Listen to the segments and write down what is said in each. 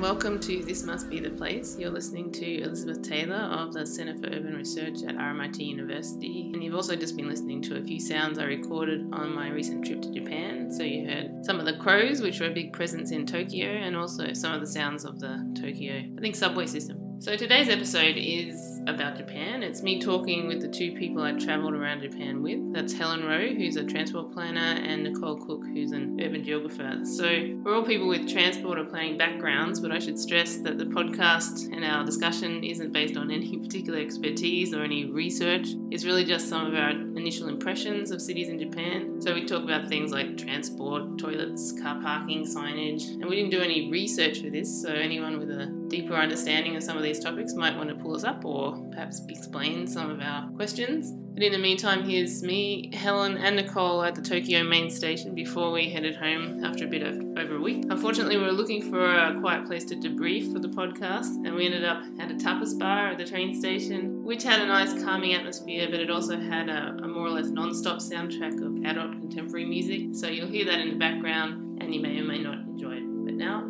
Welcome to This Must Be the Place. You're listening to Elizabeth Taylor of the Centre for Urban Research at RMIT University. And you've also just been listening to a few sounds I recorded on my recent trip to Japan. So you heard some of the crows, which were a big presence in Tokyo, and also some of the sounds of the Tokyo, I think, subway system. So today's episode is about Japan. It's me talking with the two people I've travelled around Japan with. That's Helen Rowe, who's a transport planner, and Nicole Cook, who's an urban geographer. So we're all people with transport or planning backgrounds, but I should stress that the podcast and our discussion isn't based on any particular expertise or any research. It's really just some of our initial impressions of cities in Japan. So we talk about things like transport, toilets, car parking, signage, and we didn't do any research for this, so anyone with a deeper understanding of some of these topics might want to pull us up or perhaps explain some of our questions. But in the meantime, here's me, Helen, and Nicole at the Tokyo main station before we headed home after a bit of over a week. Unfortunately, we were looking for a quiet place to debrief for the podcast, and we ended up at a tapas bar at the train station, which had a nice calming atmosphere, but it also had a, a more or less non-stop soundtrack of adult contemporary music. So you'll hear that in the background, and you may or may not enjoy it. But now,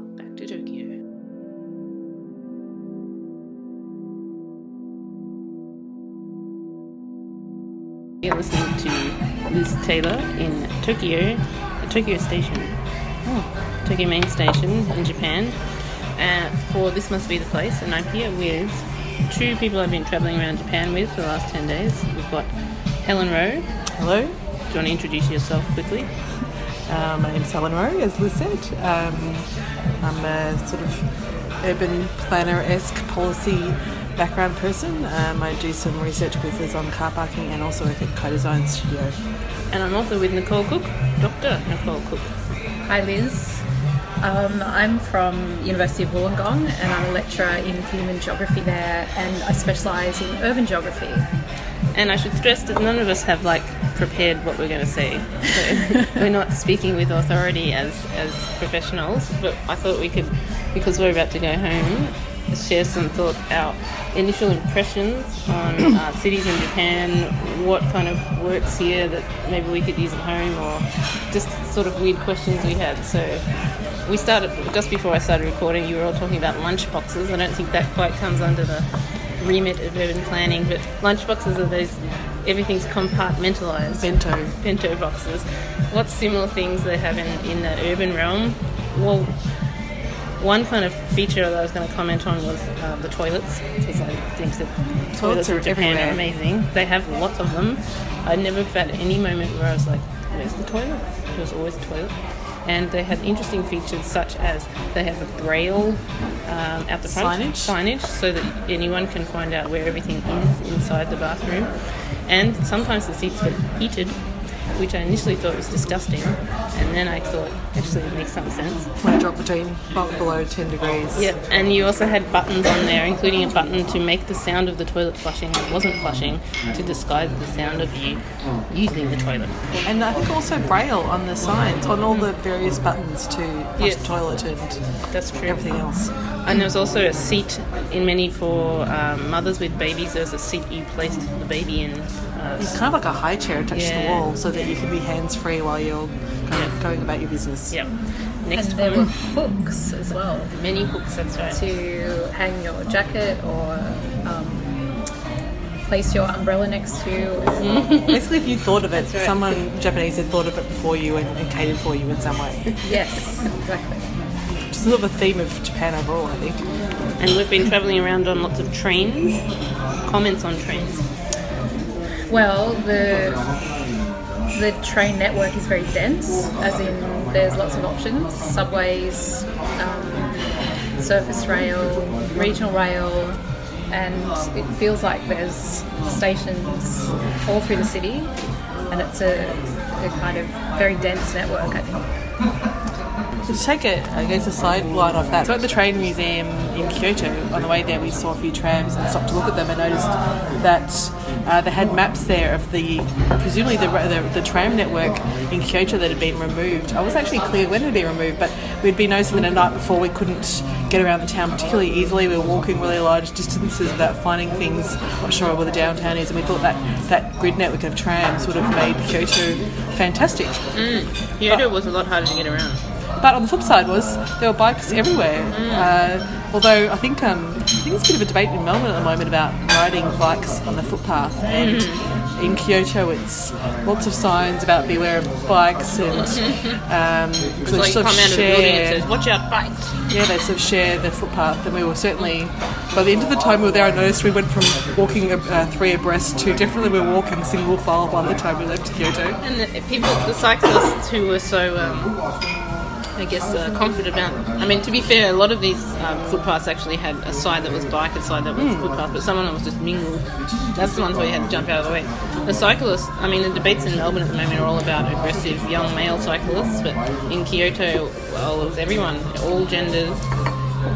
You're listening to Liz Taylor in Tokyo, Tokyo Station, oh, Tokyo Main Station in Japan. Uh, for This Must Be the Place, and I'm here with two people I've been travelling around Japan with for the last 10 days. We've got Helen Rowe. Hello. Do you want to introduce yourself quickly? Uh, my name's Helen Rowe, as Liz said. Um, I'm a sort of urban planner esque policy background person. Um, I do some research with us on car parking and also work at Co-Design Studio. And I'm also with Nicole Cook, Dr. Nicole Cook. Hi Liz. Um, I'm from University of Wollongong and I'm a lecturer in human geography there and I specialise in urban geography. And I should stress that none of us have like prepared what we're going to say. So we're not speaking with authority as, as professionals, but I thought we could, because we're about to go home, share some thoughts, our initial impressions on uh, cities in Japan, what kind of works here that maybe we could use at home, or just sort of weird questions we had. So we started just before I started recording. You were all talking about lunch boxes. I don't think that quite comes under the remit of urban planning, but lunch boxes are those everything's compartmentalized. Bento. Bento boxes. What similar things they have in, in the urban realm? Well, one kind of feature that I was going to comment on was uh, the toilets, because I think that toilets, toilets in Japan everywhere. are amazing. They have lots of them. I never had any moment where I was like, where's the toilet? There was always a toilet. And they had interesting features such as they have a braille um, out the front signage. signage so that anyone can find out where everything is inside the bathroom. And sometimes the seats are heated which I initially thought was disgusting, and then I thought actually it makes some sense. When I drop between below 10 degrees. Yeah, and you also had buttons on there, including a button to make the sound of the toilet flushing that wasn't flushing to disguise the sound of you using the toilet. And I think also braille on the signs, on all the various buttons to flush yes. the toilet and That's true. everything else. And there was also a seat in many for um, mothers with babies. There was a seat you placed the baby in It's kind of like a high chair attached to the wall so that you can be hands free while you're kind of going about your business. yep. And Next there were hooks as well many hooks. That's right. to hang your jacket or um, place your umbrella next to. Basically, if you thought of it, right. someone Japanese had thought of it before you and, and catered for you in some way. Yes, exactly. It's sort of a theme of Japan overall, I think. And we've been travelling around on lots of trains. Comments on trains. Well, the the train network is very dense, as in there's lots of options: subways, um, surface rail, regional rail, and it feels like there's stations all through the city, and it's a, a kind of very dense network. I think. To take it, I guess, a sideline off that. So at the train museum in Kyoto, on the way there, we saw a few trams and stopped to look at them and noticed that uh, they had maps there of the, presumably the, the, the tram network in Kyoto that had been removed. I was actually clear when it had been removed, but we'd been noticing that a night before we couldn't get around the town particularly easily. We were walking really large distances without finding things, not sure where the downtown is, and we thought that that grid network of trams would have made Kyoto fantastic. Kyoto was a lot harder to get around. But on the flip side was there were bikes everywhere. Uh, although I think um, I think there's a bit of a debate in Melbourne at the moment about riding bikes on the footpath, and in Kyoto it's lots of signs about beware of bikes and um, It's sort like you of come out of the building and it share- says, "Watch out, bikes." yeah, they sort of share the footpath, and we were certainly. By the end of the time we were there, I noticed we went from walking uh, three abreast to definitely we were walking single file by the time we left Kyoto. And the people, the cyclists who were so, um, I guess, uh, confident about. I mean, to be fair, a lot of these um, footpaths actually had a side that was bike, a side that was footpath, but some of them was just mingled. That's the ones where you had to jump out of the way. The cyclists, I mean, the debates in Melbourne at the moment are all about aggressive young male cyclists, but in Kyoto, well, it was everyone, all genders,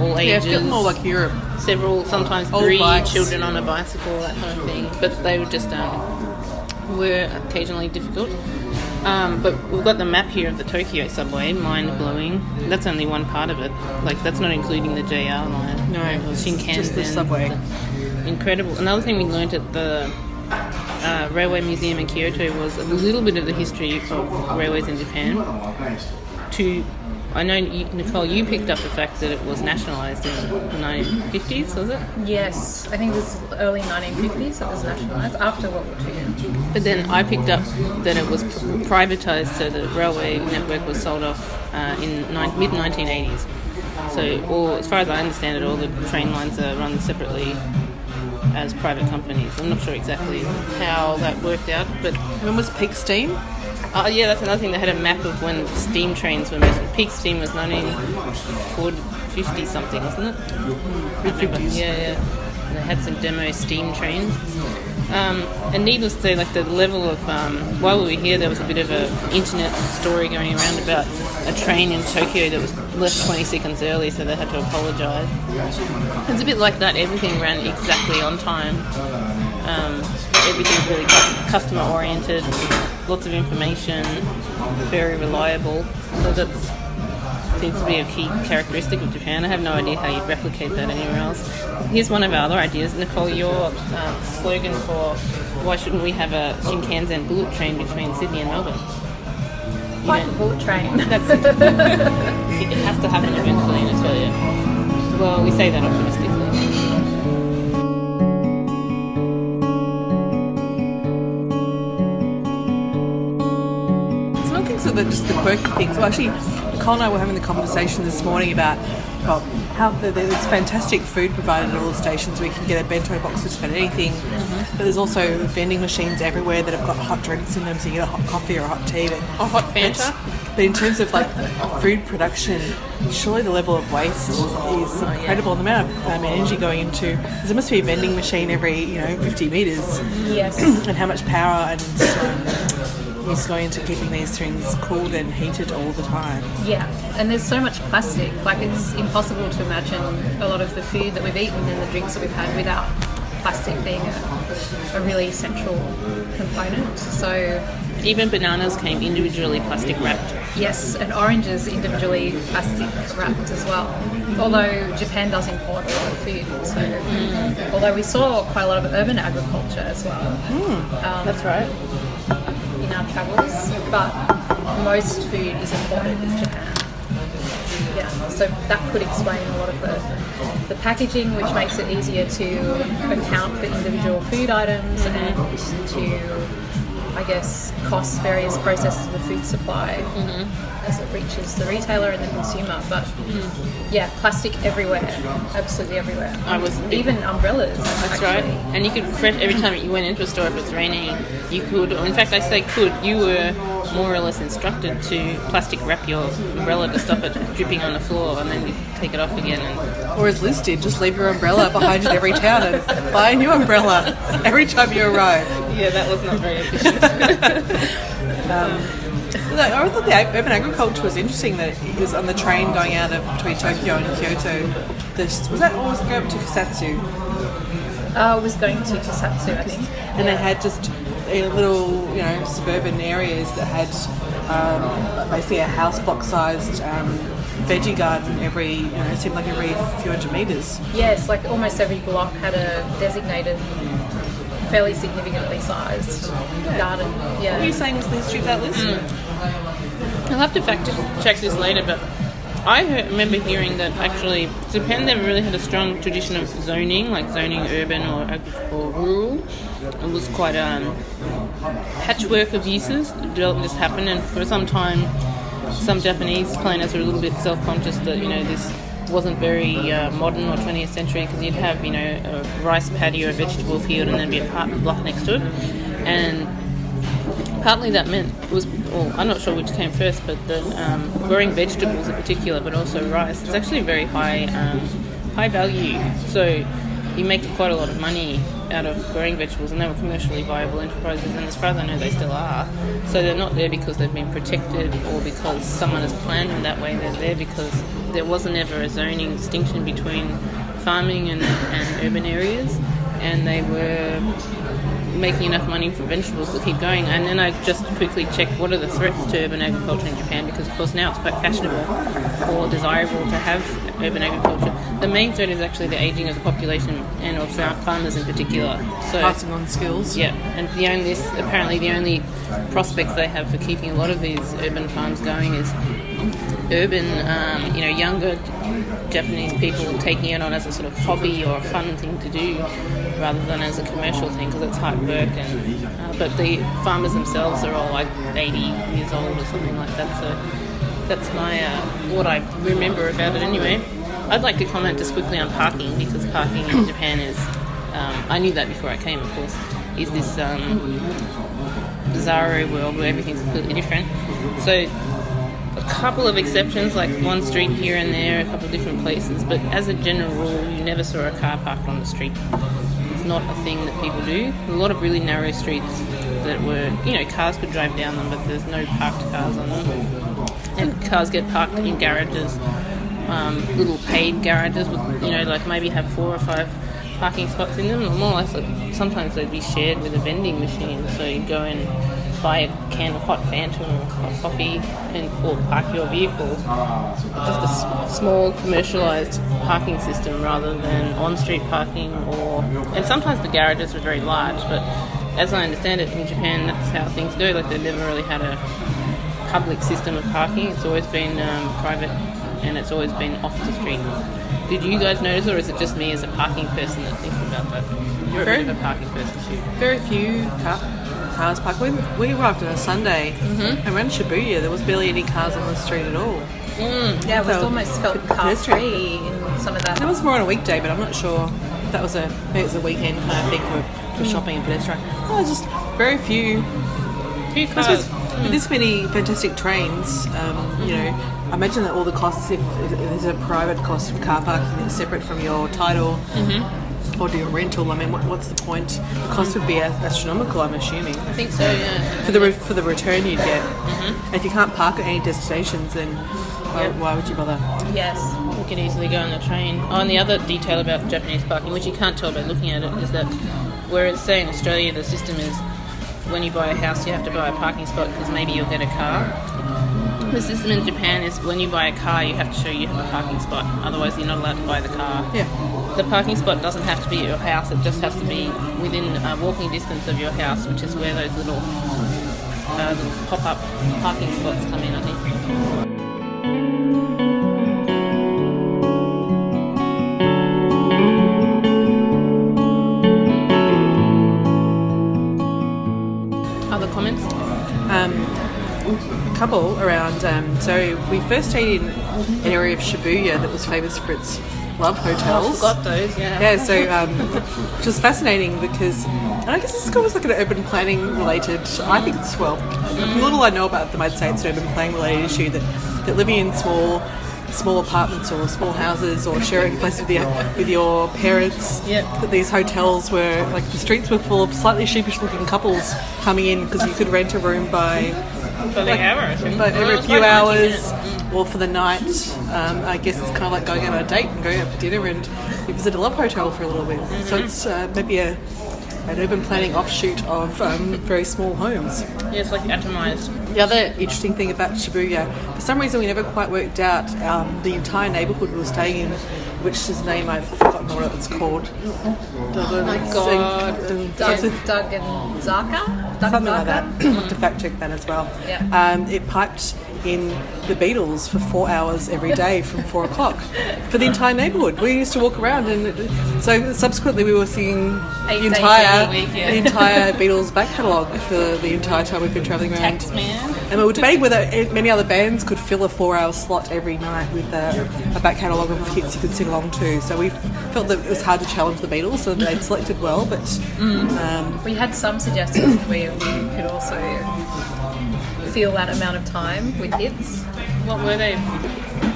all ages. Yeah, it more like Europe. several, sometimes Old three bikes. children on a bicycle, that kind of thing. But they were just um, were occasionally difficult. Um, but we've got the map here of the Tokyo subway, mind blowing. That's only one part of it. Like that's not including the JR line. No, it's Shinkansen. just the subway. Incredible. Another thing we learned at the uh, Railway Museum in Kyoto was a little bit of the history of railways in Japan. To I know you, Nicole, you picked up the fact that it was nationalised in the 1950s, was it? Yes, I think it was early 1950s. It was nationalised after World War II. But then I picked up that it was pr- privatised, so the railway network was sold off uh, in ni- mid 1980s. So, all, as far as I understand it, all the train lines are run separately as private companies. I'm not sure exactly how that worked out, but When was peak steam? Uh, yeah, that's another thing. They had a map of when steam trains were made. Peak steam was 1950 something, wasn't it? Mid. Yeah, yeah. And they had some demo steam trains. Um, and needless to say, like the level of um, while we were here, there was a bit of a internet story going around about a train in Tokyo that was left 20 seconds early, so they had to apologise. It's a bit like that. Everything ran exactly on time. Um, everything's really customer oriented. Lots of information. Very reliable. So that seems to be a key characteristic of Japan. I have no idea how you'd replicate that anywhere else. Here's one of our other ideas. Nicole, your uh, slogan for why shouldn't we have a Shinkansen bullet train between Sydney and Melbourne? Like a bullet train. that's it. it has to happen eventually in Australia. Well, we say that optimistically. It's not things that are just the quirky things. Well, actually, Nicole and I were having the conversation this morning about well, how the- there's fantastic food provided at all the stations. We can get a bento box just about anything. But there's also vending machines everywhere that have got hot drinks in them, so you get a hot coffee or a hot tea. But A hot Fanta? But in terms of like food production, surely the level of waste is incredible. The amount of um, energy going into there must be a vending machine every you know 50 meters, yes. and how much power and um, is going into keeping these things cooled and heated all the time. Yeah, and there's so much plastic. Like it's impossible to imagine a lot of the food that we've eaten and the drinks that we've had without plastic being a, a really central component. So even bananas came individually plastic wrapped. Yes, and oranges individually plastic wrapped as well. Although Japan does import a lot of food, so although we saw quite a lot of urban agriculture as well um, That's right. Travels, but most food is imported in Japan. Yeah, so that could explain a lot of the, the packaging, which makes it easier to account for individual food items and to, I guess, costs various processes of the food supply mm-hmm. as it reaches the retailer and the consumer. But mm. yeah, plastic everywhere, absolutely everywhere. I was- even umbrellas. That's actually. right. And you could fresh every time you went into a store if it's raining, you could. Or in fact, I say could. You were more or less instructed to plastic wrap your umbrella to stop it dripping on the floor, and then you take it off again. And Or as Liz did, just leave your umbrella behind in every town and buy a new umbrella every time you arrive. yeah, that was not very efficient. No, I thought the urban agriculture was interesting that it was on the train going out of between Tokyo and Kyoto. This, was that or was it going up to Kusatsu? Uh, I was going to Kusatsu, I think. And they had just little, you know, suburban areas that had um, basically a house block sized um, veggie garden every, you know, it seemed like every few hundred metres. Yes, like almost every block had a designated, fairly significantly sized garden. Yeah. What were you saying was the history of that list? I'll have to fact check this later, but I heard, remember hearing that actually Japan never really had a strong tradition of zoning, like zoning urban or, or rural. It was quite a um, patchwork of uses. Development just happened, and for some time, some Japanese planners were a little bit self-conscious that you know this wasn't very uh, modern or 20th century because you'd have you know a rice paddy or a vegetable field and then be a apartment block next to it, and partly that meant was well, I'm not sure which came first, but the um, growing vegetables in particular, but also rice, it's actually very high um, high value. So you make quite a lot of money out of growing vegetables, and they were commercially viable enterprises, and as far as I know, they still are. So they're not there because they've been protected or because someone has planned them that way. They're there because there wasn't ever a zoning distinction between farming and, and urban areas, and they were making enough money for vegetables to keep going. And then I just quickly checked what are the threats to urban agriculture in Japan because, of course, now it's quite fashionable or desirable to have urban agriculture. The main threat is actually the aging of the population and of farmers in particular. So, Passing on skills. yeah, and the only apparently the only prospects they have for keeping a lot of these urban farms going is urban, um, you know, younger Japanese people taking it on as a sort of hobby or a fun thing to do, rather than as a commercial thing because it's hard work. And uh, but the farmers themselves are all like 80 years old or something like that. So that's my uh, what I remember about it anyway. I'd like to comment just quickly on parking because parking in Japan is. Um, I knew that before I came, of course. Is this um, world where everything's completely different? So a couple of exceptions, like one street here and there, a couple of different places, but as a general rule, you never saw a car parked on the street. Not a thing that people do. A lot of really narrow streets that were, you know, cars could drive down them, but there's no parked cars on them. And cars get parked in garages, um, little paid garages with, you know, like maybe have four or five parking spots in them. Or more or less, like, sometimes they'd be shared with a vending machine, so you go and buy a can of hot Fanta or hot coffee and or park your vehicle. Just a s- small commercialised parking system rather than on-street parking or and sometimes the garages are very large, but as I understand it in Japan that's how things go. Like they've never really had a public system of parking. It's always been um, private and it's always been off the street. Did you guys notice, or is it just me as a parking person that thinks about that? You're a Very- bit of a parking person too. Very few car, cars parked. We, we arrived on a Sunday Mm-hmm. and around Shibuya there was barely any cars on the street at all. Yeah, it was almost felt car free in some of that. It was more on a weekday, but I'm not sure if that was a it was a weekend kind of thing for, for shopping and pedestrian. Oh, just very few. Few cars. with this many fantastic trains, um, you know, I imagine that all the costs, if, if there's a private cost of car parking that's separate from your title Mm-hmm. Or your rental, I mean, what, what's the point? The cost would be astronomical, I'm assuming. I think so, yeah. For the, re- for the return you'd get. Mm-hmm. If you can't park at any destinations, then why, Yep. why would you bother? Yes. You can easily go on the train. Oh, and the other detail about Japanese parking, which you can't tell by looking at it, is that whereas, say, in Australia, the system is when you buy a house, you have to buy a parking spot because maybe you'll get a car. The system in Japan is when you buy a car, you have to show you have a parking spot. Otherwise, you're not allowed to buy the car. Yeah. The parking spot doesn't have to be at your house. It just has to be within uh, walking distance of your house, which is where those little uh, pop-up parking spots come in. I think. Other comments? Um, a couple around. Um, so we first stayed in an area of Shibuya that was famous for its love I hotels. forgot those. Yeah. Yeah, so um, which was fascinating because, and I guess this is almost like an urban planning related. I think it's well, the little I know about them, I'd say it's an urban planning related issue that that living in small small apartments or small houses or sharing a place with your with your parents. Yep. That these hotels were like the streets were full of slightly sheepish looking couples coming in because you could rent a room by For the hour. I think. but every few hours. Or for the night. Um, I guess it's kind of like going out on a date and going out for dinner and you visit a love hotel for a little bit. So it's uh, maybe a an urban planning offshoot of um, very small homes. Yeah, it's like atomized. The other interesting thing about Shibuya, for some reason we never quite worked out um, the entire neighbourhood we were staying in, which is name I've forgotten what it's called. Oh my God. Doug, Dogenzaka? Doug Something and like that. Zaka? I'll have to fact check that as well. Yeah. Um, it piped in the Beatles for four hours every day from four o'clock for the entire neighbourhood. We used to walk around, and so subsequently we were singing Eight the entire week, yeah. the entire Beatles back catalogue for the entire time we've been travelling around. Taxman. And we were debating whether many other bands could fill a four-hour slot every night with a, a back catalogue of hits you could sing along to. So we felt that it was hard to challenge the Beatles, and they'd selected well, but. Um, We had some suggestions where we could also fill that amount of time with hits. What were they?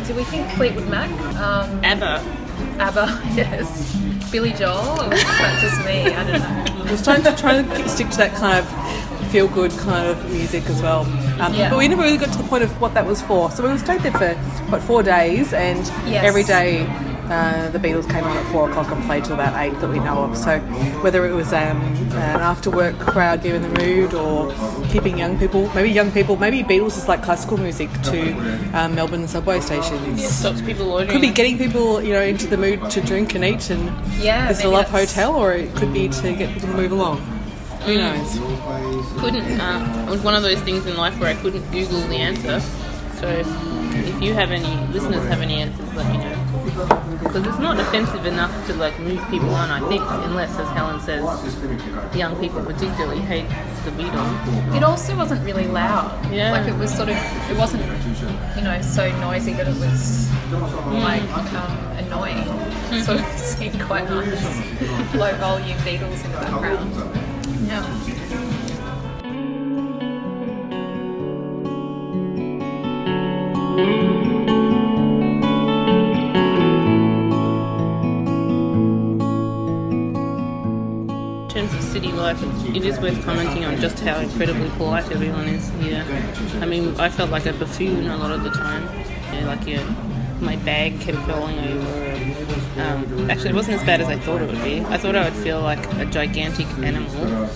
Do we think Fleetwood Mac? Um, ABBA. ABBA, yes. Billy Joel, or was that just me? I don't know. I was trying to try to stick to that kind of feel good kind of music as well. Um, Yeah. But we never really got to the point of what that was for. So we stayed there for what four days, and Yes. every day uh, the Beatles came on at four o'clock and played till about eight that we know of. So whether it was um, an after work crowd getting the mood or keeping young people, maybe young people, maybe Beatles is like classical music to um, Melbourne subway stations. Stops people loitering. Could be getting people, you know, into the mood to drink and eat and Yeah, visit a love that's- hotel, or it could be to get people to move along. Who knows? couldn't. Uh, it was one of those things in life where I couldn't Google the answer. So if you have any listeners have any answers, let me know. Because it's not offensive enough to like move people on. I think, unless, as Helen says, young people particularly hate the Beatles. It also wasn't really loud. Yeah. Like it was sort of, it wasn't, you know, so noisy that it was like um, annoying. sort of seemed quite nice. Low volume Beatles in the background. Yeah. It's, it is worth commenting on just how incredibly polite everyone is here. I mean, I felt like a buffoon a lot of the time. Yeah, like yeah, my bag kept falling over. Um, actually, it wasn't as bad as I thought it would be. I thought I would feel like a gigantic animal,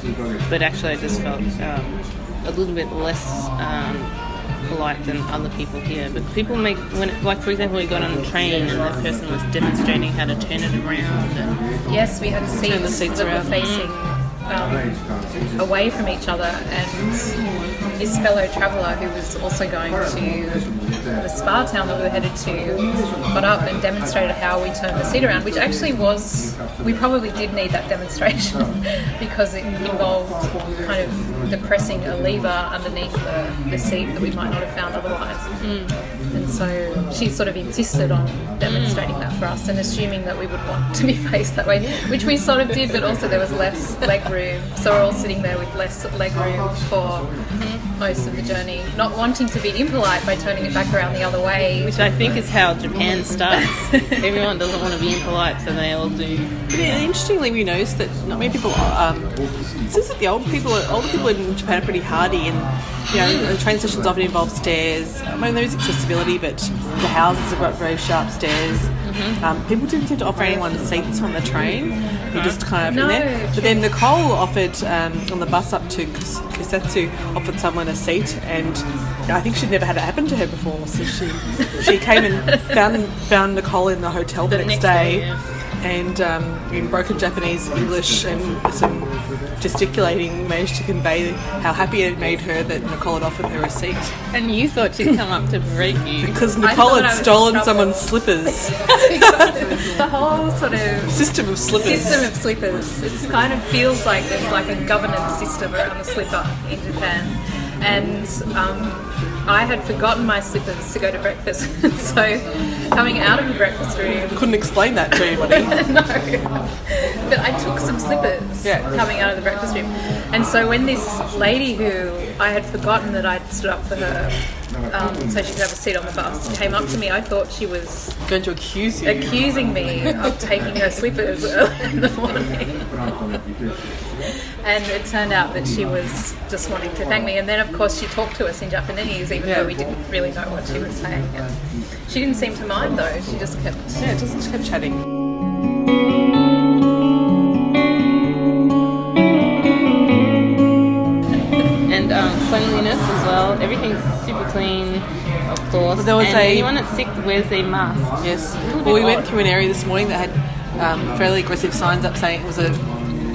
but actually, I just felt um, a little bit less. Um, polite than other people here but people make when like for example we got on a train and that person was demonstrating how to turn it around and Yes, we had Turn the seats, seats that around. were facing um, away from each other, and his fellow traveller, who was also going to the spa town that we were headed to, got up and demonstrated how we turned the seat around, which actually was we probably did need that demonstration because it involved kind of depressing a lever underneath the, the seat that we might not have found otherwise. And so she sort of insisted on demonstrating that for us and assuming that we would want to be faced that way, which we sort of did, but also there was less leg room. So we're all sitting there with less leg room for most of the journey, not wanting to be impolite by turning it back around the other way. Which I think is how Japan starts. Everyone doesn't want to be impolite, so they all do. But interestingly, we noticed that not many people. Um, it seems that the old people, older people in Japan are pretty hardy, and you know, the train stations often involve stairs. I mean, there is accessibility, but the houses have got very sharp stairs. Um, people didn't seem to offer anyone seats on the train. You just kind of No, in there. But then Nicole offered um, on the bus up to Kus- Kusatsu offered someone a seat, and I think she'd never had it happen to her before. So she she came and found found Nicole in the hotel the, The next, next day. day, yeah. And um, in broken Japanese, English, and some gesticulating, managed to convey how happy it made her that Nicole had offered her a seat. And you thought she'd come up to greet you. Because Nicole had stolen someone's slippers. the whole sort of System of slippers. system of slippers. It kind of feels like there's like a governance system around the slipper in Japan. And um, I had forgotten my slippers to go to breakfast. so coming out of the breakfast room, Couldn't explain that to anybody. no. But I took some slippers Yeah. coming out of the breakfast room. And so when this lady who I had forgotten that I'd stood up for her um, so she could have a seat on the bus came up to me, I thought she was Going to accuse you. accusing me of taking her slippers early in the morning. And it turned out that she was just wanting to thank me. And then, of course, she talked to us in Japanese, even Yeah. though we didn't really know what she was saying. And she didn't seem to mind, though. She just kept. Yeah, just just kept chatting. Clean, of course. There was and a- anyone that's sick wears their mask. Yes. Well, we bit went through an area this morning that had um, fairly aggressive signs up saying it was a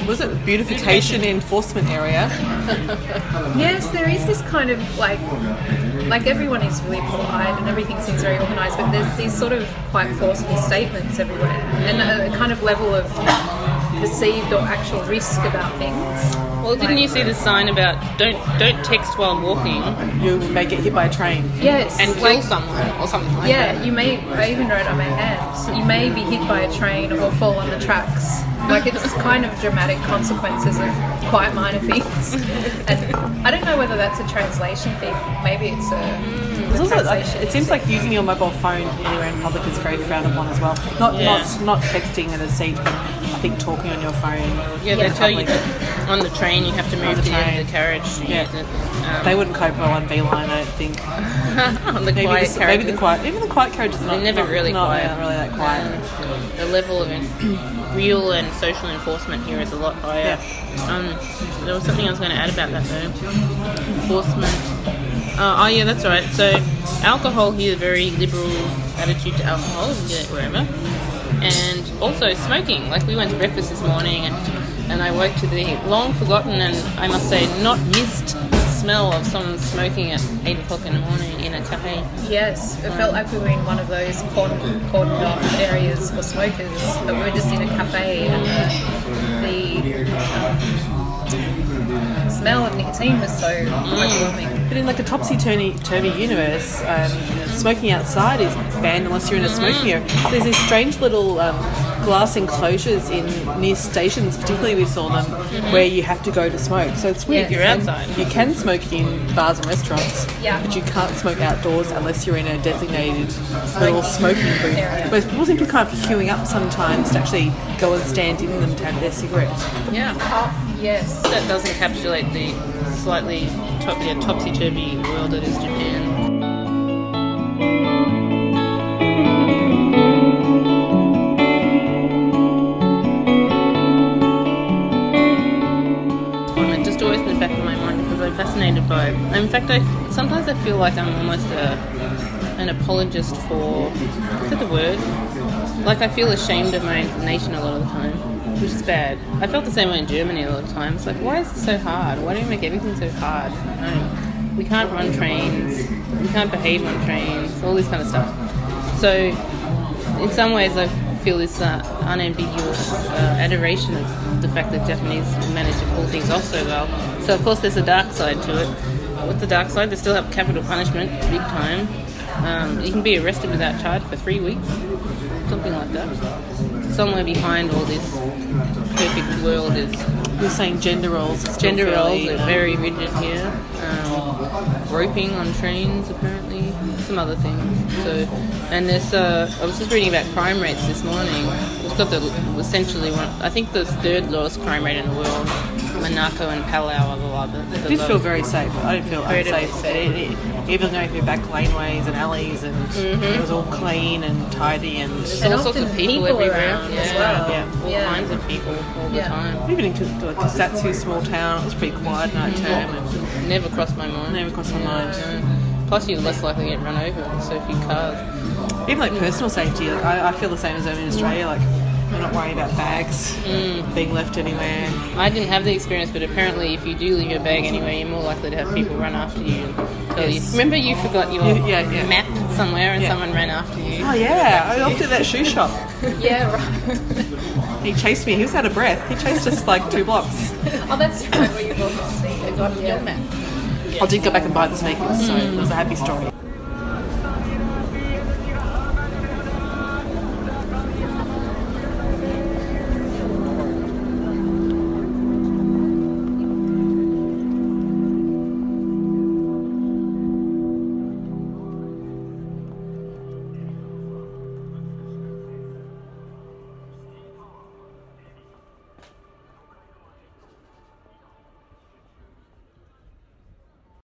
was it beautification enforcement area? Yes, there is this kind of like. Like everyone is really polite and everything seems very organised, but there's these sort of quite forceful statements everywhere, and a, a kind of level of perceived or actual risk about things. Well, didn't you see the sign about don't don't text while walking You may get hit by a train. Yes, and kill like- someone or something like Yeah, that? you may. I even wrote on my hand. You may be hit by a train or fall on the tracks. Like it's kind of dramatic consequences of quite minor things. And I don't know whether that's a translation thing. Maybe it's a. It's also, like, translation it seems like using your mobile phone anywhere in public is very frowned upon as well. Not Yeah. not not texting in a seat, but I think talking on your phone. Yeah, they in tell you that on the train you have to move the to the end train. of the carriage to Yeah. use it. Um, They wouldn't cope well on V/Line, I don't think. on the Maybe, quiet the, maybe the quiet, even the quiet carriages are not, They're never not- really not, quiet. Not really that quiet. the level of real and social enforcement here is a lot higher. Um, there was something I was going to add about that though. Enforcement. Uh, oh yeah, that's right. So alcohol here, very liberal attitude to alcohol. You can get it wherever. And also smoking. Like we went to breakfast this morning, and, and I woke to the long forgotten and I must say not missed smell of someone smoking at eight o'clock in the morning in a cafe. Yes, it felt like we were in one of those cordon, cordoned off areas for smokers. But we were just in a cafe, and the, the smell of nicotine was so overwhelming. But in like a topsy turvy turvy universe, um, smoking outside is banned unless you're in a smoking area. There's this strange little um, glass enclosures in near stations, particularly we saw them, mm-hmm. where you have to go to smoke. So it's weird. Yes. You're outside. You can smoke in bars and restaurants, Yeah. but you can't smoke outdoors unless you're in a designated little smoking booth. Area. Whereas people seem to be kind of queuing up sometimes to actually go and stand in them to have their cigarette. Yeah. Oh, yes. That does encapsulate the slightly top, yeah, topsy-turvy world that is Japan. Fact, I sometimes I feel like I'm almost a, an apologist for. Is that the word? Like I feel ashamed of my nation a lot of the time, which is bad. I felt the same way in Germany a lot of times. Like, why is it so hard? Why do you make everything so hard? We can't run trains. We can't behave on trains. All this kind of stuff. So, in some ways, I feel this uh, unambiguous uh, adoration of the fact that Japanese manage to pull things off so well. So, of course, there's a dark side to it. What's the dark side? They still have capital punishment, big time. Um, you can be arrested without charge for three weeks, something like that. Somewhere behind all this perfect world is You're saying gender roles. gender roles are um, very rigid here. Um, roping on trains, apparently, some other things. So, and there's uh, I was just reading about crime rates this morning. It's got the essentially one. I think the third lowest crime rate in the world. Monaco and Palau are the other. I did feel very safe. I didn't feel Incredibly unsafe. safe. It- it- even going through back laneways and alleys, and mm-hmm. it was all clean and tidy, and There's And all sorts of people, people everywhere. around yeah. as well. Yeah. All Yeah. kinds of people all the Yeah. time. even in K- like Kusatsu, small town, it was pretty quiet night time. and Never crossed my mind. never crossed my mind. No. Plus, you're less likely to get run over. So few cars. Even like personal safety, like, I, I feel the same as them in Australia. Like we're not worried about bags mm. being left anywhere. I didn't have the experience, but apparently, if you do leave your bag anywhere, you're more likely to have people run after you and tell Yes. you. Remember, you forgot your Yeah, yeah, yeah. map somewhere and someone ran after you. Oh yeah, I at that shoe shop. Yeah, right. He chased me. He was out of breath. He chased us like two blocks. oh, that's right. Where you got your map. I did go back and buy the sneakers, so it was a happy story.